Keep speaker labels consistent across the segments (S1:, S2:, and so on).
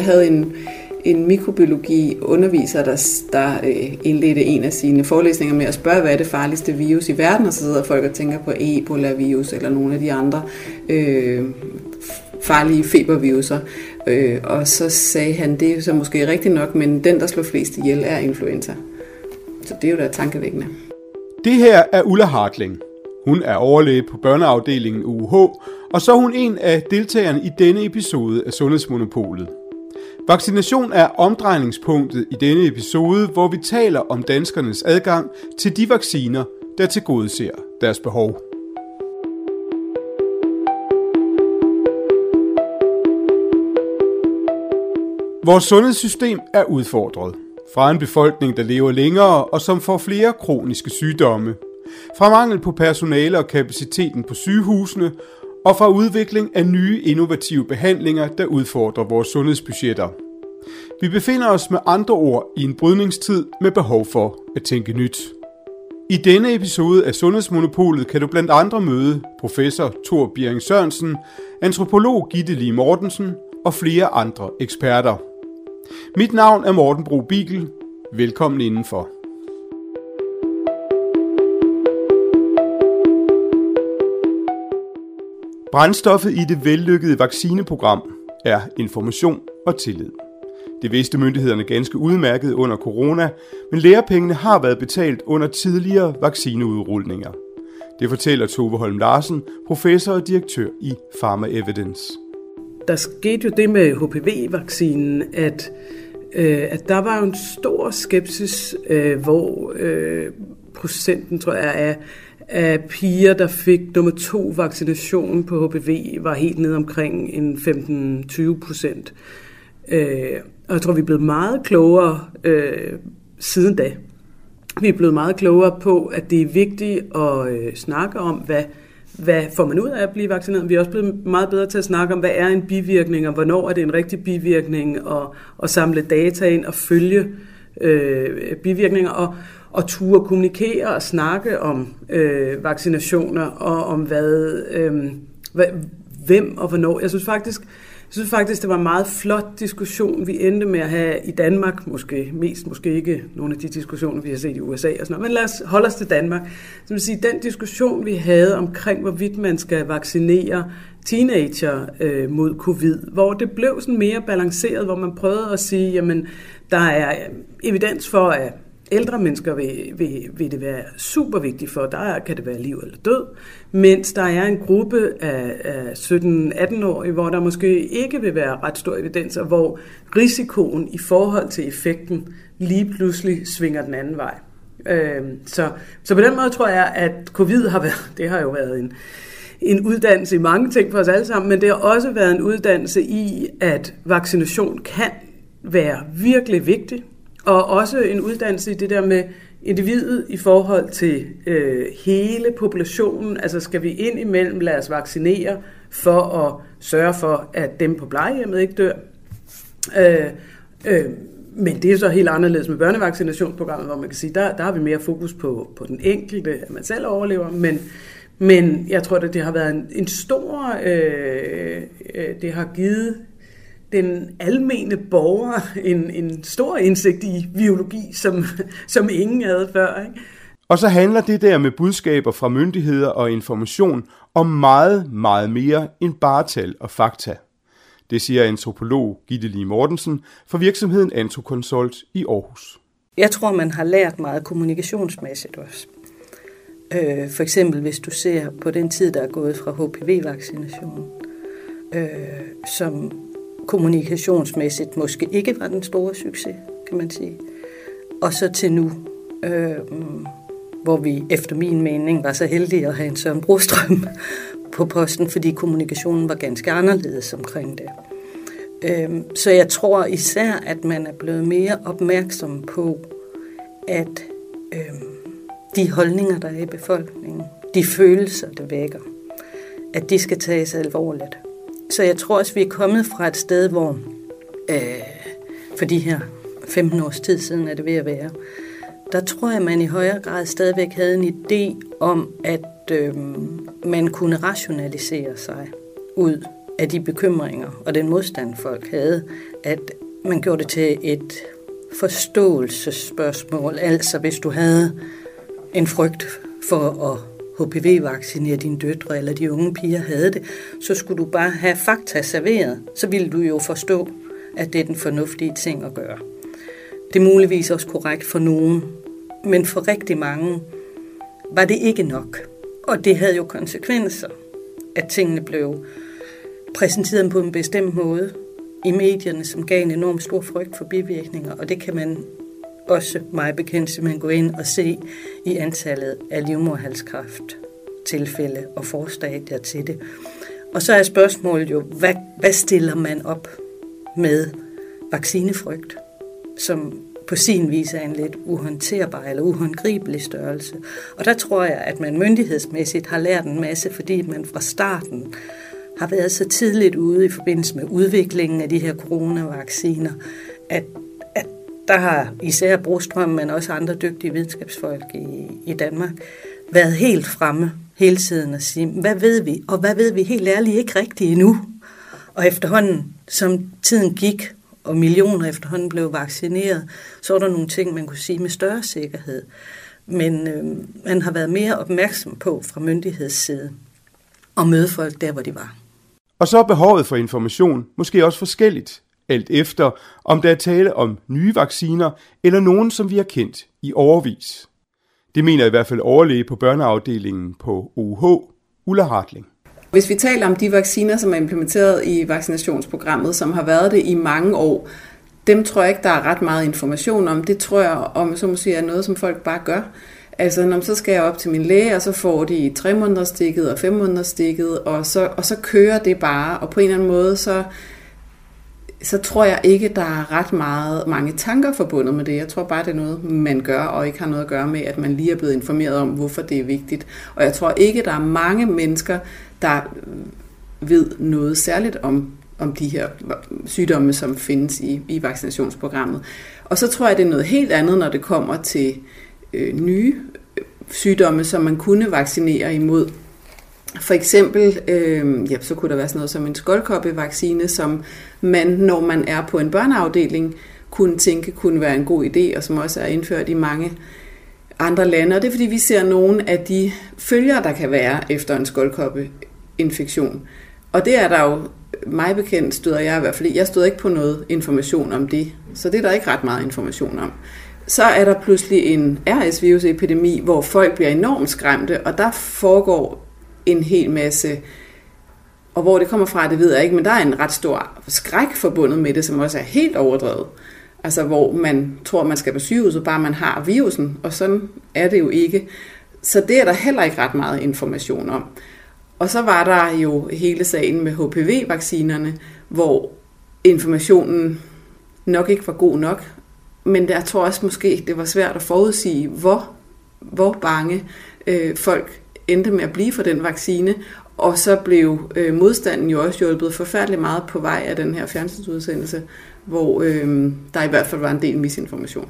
S1: Jeg havde en, en mikrobiologi underviser, der, der øh, indledte en af sine forelæsninger med at spørge, hvad er det farligste virus i verden, og så sidder folk og tænker på Ebola-virus eller nogle af de andre øh, farlige feberviruser. Øh, og så sagde han, det er så måske rigtigt nok, men den, der slår flest ihjel, er influenza. Så det er jo da tankevækkende.
S2: Det her er Ulla Hartling. Hun er overlæge på børneafdelingen UH, og så er hun en af deltagerne i denne episode af Sundhedsmonopolet. Vaccination er omdrejningspunktet i denne episode, hvor vi taler om danskernes adgang til de vacciner, der tilgodeser deres behov. Vores sundhedssystem er udfordret. Fra en befolkning, der lever længere og som får flere kroniske sygdomme. Fra mangel på personale og kapaciteten på sygehusene, og fra udvikling af nye innovative behandlinger, der udfordrer vores sundhedsbudgetter. Vi befinder os med andre ord i en brydningstid med behov for at tænke nyt. I denne episode af Sundhedsmonopolet kan du blandt andre møde professor Thor Biering Sørensen, antropolog Gitte Lee Mortensen og flere andre eksperter. Mit navn er Morten Bro Bigel. Velkommen indenfor. Brændstoffet i det vellykkede vaccineprogram er information og tillid. Det vidste myndighederne ganske udmærket under corona, men lærepengene har været betalt under tidligere vaccineudrulninger. Det fortæller Tove Holm Larsen, professor og direktør i Pharma Evidence.
S3: Der skete jo det med HPV-vaccinen, at, øh, at der var en stor skepsis, øh, hvor øh, procenten, tror jeg, af, af piger, der fik nummer to vaccination på HPV, var helt ned omkring en 15-20 procent. Øh, og jeg tror, vi er blevet meget klogere øh, siden da. Vi er blevet meget klogere på, at det er vigtigt at øh, snakke om, hvad, hvad får man ud af at blive vaccineret. Vi er også blevet meget bedre til at snakke om, hvad er en bivirkning, og hvornår er det en rigtig bivirkning, og, og samle data ind og følge øh, bivirkninger, og, at ture kommunikere og snakke om øh, vaccinationer, og om hvad, øh, hvad, hvem og hvornår. Jeg synes faktisk, jeg synes faktisk, det var en meget flot diskussion, vi endte med at have i Danmark, måske mest, måske ikke nogle af de diskussioner, vi har set i USA og sådan noget, men lad os holde os til Danmark. Så vil sige, den diskussion, vi havde omkring, hvorvidt man skal vaccinere teenager øh, mod covid, hvor det blev sådan mere balanceret, hvor man prøvede at sige, jamen, der er evidens for, at ældre mennesker vil, vil, vil det være super vigtigt for. Der kan det være liv eller død. Mens der er en gruppe af, af 17-18-årige, hvor der måske ikke vil være ret stor evidens, og hvor risikoen i forhold til effekten lige pludselig svinger den anden vej. Øh, så, så på den måde tror jeg, at covid har været, det har jo været en, en uddannelse i mange ting for os alle sammen, men det har også været en uddannelse i, at vaccination kan være virkelig vigtig, og også en uddannelse i det der med individet i forhold til øh, hele populationen. Altså skal vi ind imellem lade os vaccinere for at sørge for, at dem på plejehjemmet ikke dør. Øh, øh, men det er så helt anderledes med børnevaccinationsprogrammet, hvor man kan sige, der, der har vi mere fokus på, på den enkelte, at man selv overlever, men, men jeg tror, at det har været en, en stor, øh, øh, det har givet den almene borger en, en stor indsigt i biologi, som, som ingen havde før. Ikke?
S2: Og så handler det der med budskaber fra myndigheder og information om meget, meget mere end bare tal og fakta. Det siger antropolog Gitte Lee Mortensen fra virksomheden Antoconsult i Aarhus.
S4: Jeg tror, man har lært meget kommunikationsmæssigt også. Øh, for eksempel hvis du ser på den tid, der er gået fra HPV-vaccination, øh, som kommunikationsmæssigt måske ikke var den store succes, kan man sige. Og så til nu, øh, hvor vi efter min mening var så heldige at have en Søren Brostrøm på posten, fordi kommunikationen var ganske anderledes omkring det. Øh, så jeg tror især, at man er blevet mere opmærksom på, at øh, de holdninger, der er i befolkningen, de følelser, det vækker, at de skal tages alvorligt. Så jeg tror også, vi er kommet fra et sted, hvor øh, for de her 15 års tid siden er det ved at være, der tror jeg, man i højere grad stadigvæk havde en idé om, at øh, man kunne rationalisere sig ud af de bekymringer og den modstand, folk havde, at man gjorde det til et forståelsesspørgsmål. Altså, hvis du havde en frygt for at HPV-vaccinere dine døtre, eller de unge piger havde det, så skulle du bare have fakta serveret. Så ville du jo forstå, at det er den fornuftige ting at gøre. Det er muligvis også korrekt for nogen, men for rigtig mange var det ikke nok. Og det havde jo konsekvenser, at tingene blev præsenteret på en bestemt måde i medierne, som gav en enorm stor frygt for bivirkninger, og det kan man også meget bekendt simpelthen gå ind og se i antallet af livmorhalskræft tilfælde og forstadier til det. Og så er spørgsmålet jo, hvad, hvad stiller man op med vaccinefrygt, som på sin vis er en lidt uhåndterbar eller uhåndgribelig størrelse. Og der tror jeg, at man myndighedsmæssigt har lært en masse, fordi man fra starten har været så tidligt ude i forbindelse med udviklingen af de her coronavacciner, at der har især Brostrøm, men også andre dygtige videnskabsfolk i, i Danmark, været helt fremme hele tiden og sige, hvad ved vi? Og hvad ved vi helt ærligt ikke rigtigt endnu? Og efterhånden, som tiden gik, og millioner efterhånden blev vaccineret, så var der nogle ting, man kunne sige med større sikkerhed. Men øh, man har været mere opmærksom på fra myndighedsside at møde folk der, hvor de var.
S2: Og så er behovet for information måske også forskelligt, alt efter om der er tale om nye vacciner eller nogen, som vi har kendt i overvis. Det mener i hvert fald overlæge på børneafdelingen på OUH, Ulla Hartling.
S1: Hvis vi taler om de vacciner, som er implementeret i vaccinationsprogrammet, som har været det i mange år, dem tror jeg ikke, der er ret meget information om. Det tror jeg, om så må sige, er noget, som folk bare gør. Altså, når så skal jeg op til min læge, og så får de tre måneder stikket og fem måneder stikket, og så, og så kører det bare, og på en eller anden måde, så, så tror jeg ikke, der er ret meget, mange tanker forbundet med det. Jeg tror bare, det er noget, man gør, og ikke har noget at gøre med, at man lige er blevet informeret om, hvorfor det er vigtigt. Og jeg tror ikke, der er mange mennesker, der ved noget særligt om, om de her sygdomme, som findes i, i vaccinationsprogrammet. Og så tror jeg, det er noget helt andet, når det kommer til øh, nye øh, sygdomme, som man kunne vaccinere imod. For eksempel, øh, ja, så kunne der være sådan noget som en skoldkoppevaccine, som man, når man er på en børneafdeling, kunne tænke kunne være en god idé, og som også er indført i mange andre lande. Og det er fordi, vi ser nogle af de følger, der kan være efter en skoldkoppeinfektion. Og det er der jo, mig bekendt støder jeg i hvert fald, jeg støder ikke på noget information om det. Så det er der ikke ret meget information om så er der pludselig en RS-virusepidemi, hvor folk bliver enormt skræmte, og der foregår en hel masse, og hvor det kommer fra, det ved jeg ikke, men der er en ret stor skræk forbundet med det, som også er helt overdrevet. Altså hvor man tror, man skal på sygehuset, bare man har virusen, og sådan er det jo ikke. Så det er der heller ikke ret meget information om. Og så var der jo hele sagen med HPV-vaccinerne, hvor informationen nok ikke var god nok, men jeg tror også måske, det var svært at forudsige, hvor, hvor bange øh, folk endte med at blive for den vaccine, og så blev øh, modstanden jo også hjulpet forfærdeligt meget på vej af den her fjernsynsudsendelse, hvor øh, der i hvert fald var en del misinformation.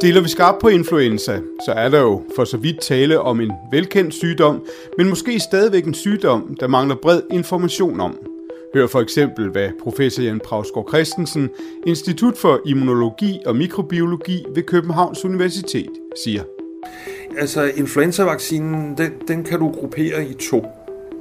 S2: Stiller vi skarpt på influenza, så er der jo for så vidt tale om en velkendt sygdom, men måske stadigvæk en sygdom, der mangler bred information om. Hør for eksempel, hvad professor Jan Prausgaard Christensen, Institut for Immunologi og Mikrobiologi ved Københavns Universitet, siger.
S5: Altså, influenzavaccinen, den, den kan du gruppere i to,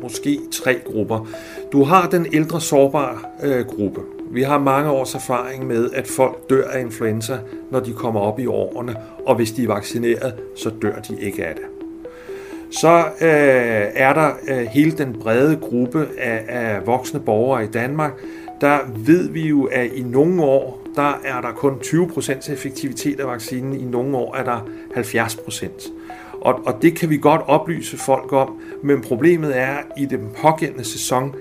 S5: måske tre grupper. Du har den ældre sårbare øh, gruppe. Vi har mange års erfaring med, at folk dør af influenza, når de kommer op i årene, og hvis de er vaccineret, så dør de ikke af det. Så øh, er der øh, hele den brede gruppe af, af voksne borgere i Danmark. Der ved vi jo, at i nogle år, der er der kun 20% effektivitet af vaccinen. I nogle år er der 70%. Og, og det kan vi godt oplyse folk om, men problemet er, at i den pågældende sæson,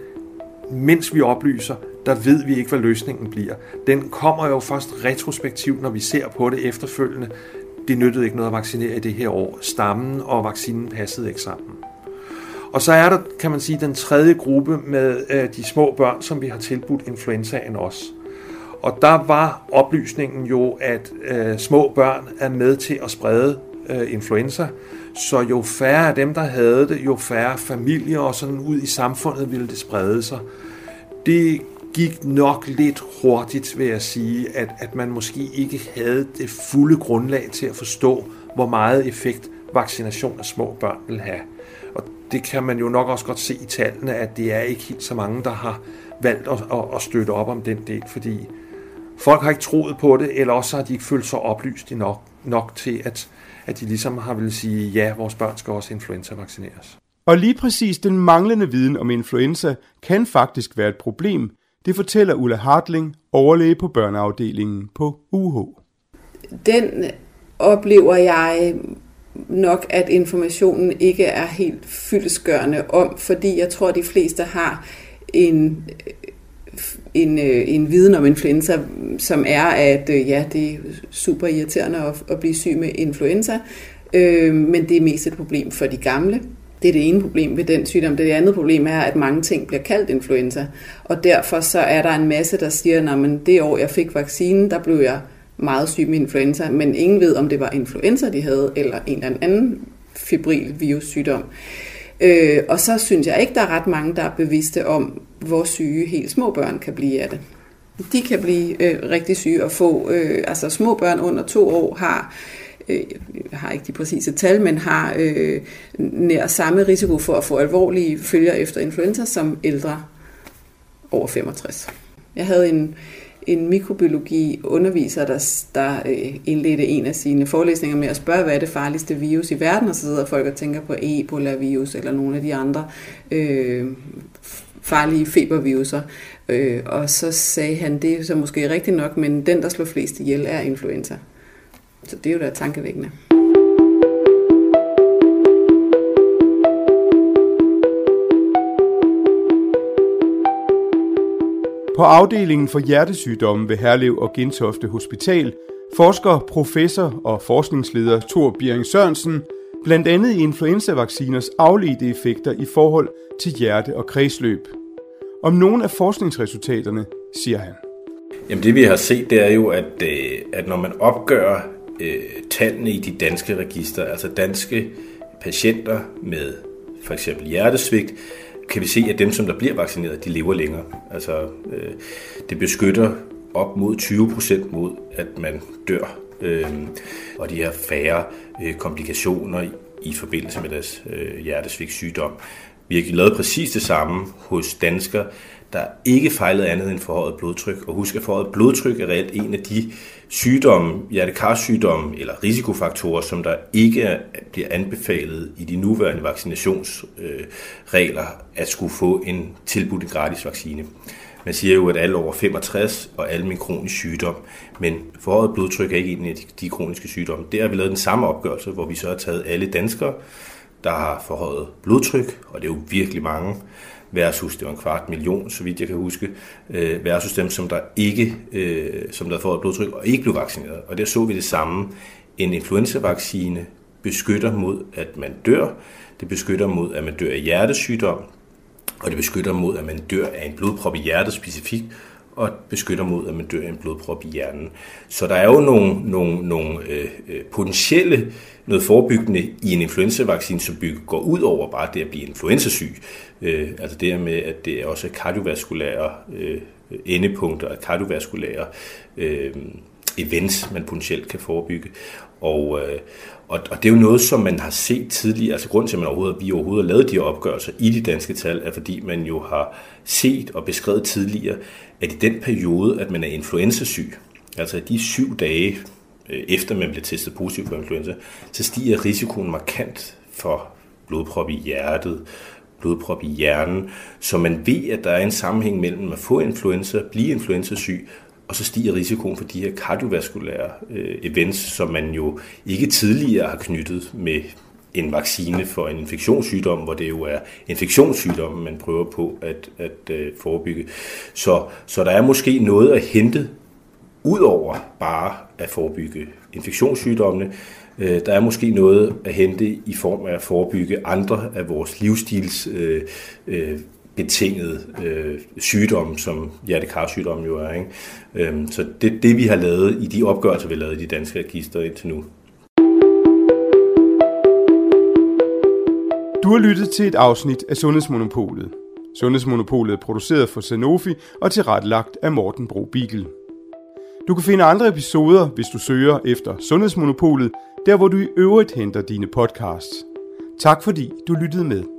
S5: mens vi oplyser, der ved vi ikke, hvad løsningen bliver. Den kommer jo først retrospektivt, når vi ser på det efterfølgende det nyttede ikke noget at vaccinere i det her år. Stammen og vaccinen passede ikke sammen. Og så er der, kan man sige, den tredje gruppe med øh, de små børn, som vi har tilbudt influenzaen også. Og der var oplysningen jo, at øh, små børn er med til at sprede øh, influenza, så jo færre af dem, der havde det, jo færre familier og sådan ud i samfundet ville det sprede sig. Det gik nok lidt hurtigt, vil jeg sige, at, at man måske ikke havde det fulde grundlag til at forstå, hvor meget effekt vaccination af små børn vil have. Og det kan man jo nok også godt se i tallene, at det er ikke helt så mange, der har valgt at, at, at støtte op om den del, fordi folk har ikke troet på det, eller også har de ikke følt sig oplyst nok, nok til, at, at de ligesom har vil sige, ja, vores børn skal også influenza-vaccineres.
S2: Og lige præcis den manglende viden om influenza kan faktisk være et problem, det fortæller Ulla Hartling, overlæge på børneafdelingen på UH.
S1: Den oplever jeg nok, at informationen ikke er helt fyldesgørende om, fordi jeg tror, at de fleste har en, en, øh, en viden om influenza, som er, at øh, ja, det er super irriterende at, at blive syg med influenza, øh, men det er mest et problem for de gamle. Det er det ene problem ved den sygdom. Det andet problem er, at mange ting bliver kaldt influenza, og derfor så er der en masse, der siger, at det år, jeg fik vaccinen, der blev jeg meget syg med influenza, men ingen ved, om det var influenza, de havde, eller en eller anden fibril virussygdom. Øh, og så synes jeg ikke, der er ret mange, der er bevidste om, hvor syge helt små børn kan blive af det. De kan blive øh, rigtig syge og få, øh, altså små børn under to år har øh, Øh, jeg har ikke de præcise tal, men har øh, nær samme risiko for at få alvorlige følger efter influenza som ældre over 65. Jeg havde en, en mikrobiologi underviser, der, der øh, indledte en af sine forelæsninger med at spørge, hvad er det farligste virus i verden, og så sidder folk og tænker på Ebola-virus eller nogle af de andre øh, farlige feberviruser. Øh, og så sagde han, det er så måske rigtigt nok, men den, der slår flest ihjel, er influenza. Så det er jo da tankevækkende.
S2: På afdelingen for hjertesygdomme ved Herlev og Gentofte Hospital forsker professor og forskningsleder Thor Biering Sørensen blandt andet i influenzavacciners afledte effekter i forhold til hjerte og kredsløb. Om nogle af forskningsresultaterne siger han.
S6: Jamen det vi har set, det er jo, at, øh, at når man opgør øh, tallene i de danske register, altså danske patienter med for eksempel hjertesvigt, kan vi se, at dem, som der bliver vaccineret, de lever længere. Altså, øh, det beskytter op mod 20 procent mod, at man dør. Øh, og de har færre øh, komplikationer i, i forbindelse med deres øh, hjertesvigtssygdom. Vi har lavet præcis det samme hos danskere, der ikke fejlede andet end forhøjet blodtryk. Og husk, at forhøjet blodtryk er reelt en af de sygdomme, hjertekarsygdomme eller risikofaktorer, som der ikke er, bliver anbefalet i de nuværende vaccinationsregler øh, at skulle få en tilbudt en gratis vaccine. Man siger jo, at alle over 65 og alle med kronisk sygdom, men forhøjet blodtryk er ikke en af de kroniske sygdomme. Der har vi lavet den samme opgørelse, hvor vi så har taget alle danskere, der har forhøjet blodtryk, og det er jo virkelig mange, versus det var en kvart million, så vidt jeg kan huske, øh, versus dem, som der ikke, øh, som der får et blodtryk og ikke blev vaccineret. Og der så vi det samme. En influenzavaccine beskytter mod, at man dør. Det beskytter mod, at man dør af hjertesygdom. Og det beskytter mod, at man dør af en blodprop i hjertet specifikt, og beskytter mod, at man dør af en blodprop i hjernen. Så der er jo nogle, nogle, nogle øh, øh, potentielle, noget forebyggende i en influenzavaccine, som bygger, går ud over bare det at blive influenzasyg. Øh, altså det med, at det er også kardiovaskulære øh, endepunkter, kardiovaskulære øh, events, man potentielt kan forebygge. Og, øh, og, og det er jo noget, som man har set tidligere. Altså grunden til, at man overhovedet, vi overhovedet har lavet de her opgørelser i de danske tal, er fordi man jo har set og beskrevet tidligere, at i den periode, at man er influenzasyg, altså de syv dage øh, efter man bliver testet positiv for influenza, så stiger risikoen markant for blodprop i hjertet, blodprop i hjernen, så man ved, at der er en sammenhæng mellem at få influenza, blive influenzasyg, og så stiger risikoen for de her kardiovaskulære øh, events, som man jo ikke tidligere har knyttet med en vaccine for en infektionssygdom, hvor det jo er infektionssygdommen, man prøver på at, at øh, forebygge. Så, så der er måske noget at hente ud over bare at forebygge infektionssygdommene. Øh, der er måske noget at hente i form af at forebygge andre af vores livsstils øh, øh, betinget øh, sygdomme, som hjertekarsygdomme jo er. Ikke? Øhm, så det er det, vi har lavet i de opgørelser, vi har lavet i de danske register indtil nu.
S2: Du har lyttet til et afsnit af Sundhedsmonopolet. Sundhedsmonopolet er produceret for Sanofi og tilrettelagt af Morten Bro Bigel. Du kan finde andre episoder, hvis du søger efter Sundhedsmonopolet, der hvor du i øvrigt henter dine podcasts. Tak fordi du lyttede med.